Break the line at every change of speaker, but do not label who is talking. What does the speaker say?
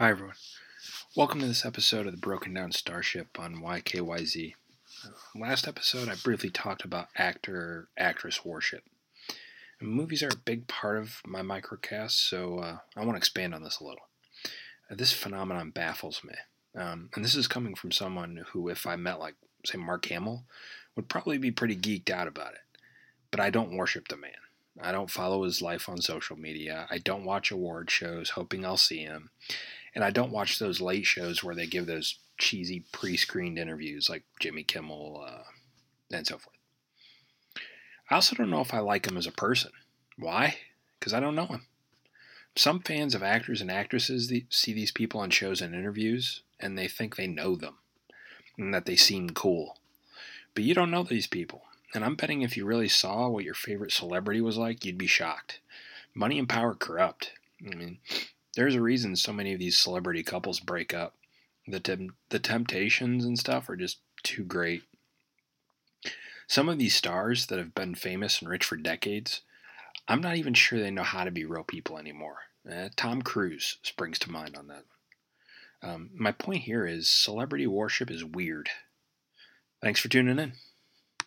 Hi, everyone. Welcome to this episode of the Broken Down Starship on YKYZ. Last episode, I briefly talked about actor actress worship. And movies are a big part of my microcast, so uh, I want to expand on this a little. Uh, this phenomenon baffles me. Um, and this is coming from someone who, if I met, like, say, Mark Hamill, would probably be pretty geeked out about it. But I don't worship the man. I don't follow his life on social media. I don't watch award shows hoping I'll see him. And I don't watch those late shows where they give those cheesy pre-screened interviews like Jimmy Kimmel uh, and so forth. I also don't know if I like him as a person. Why? Because I don't know him. Some fans of actors and actresses see these people on shows and interviews and they think they know them and that they seem cool. But you don't know these people. And I'm betting if you really saw what your favorite celebrity was like, you'd be shocked. Money and power corrupt. I mean, there's a reason so many of these celebrity couples break up. The tem- the temptations and stuff are just too great. Some of these stars that have been famous and rich for decades, I'm not even sure they know how to be real people anymore. Uh, Tom Cruise springs to mind on that. Um, my point here is celebrity worship is weird. Thanks for tuning in.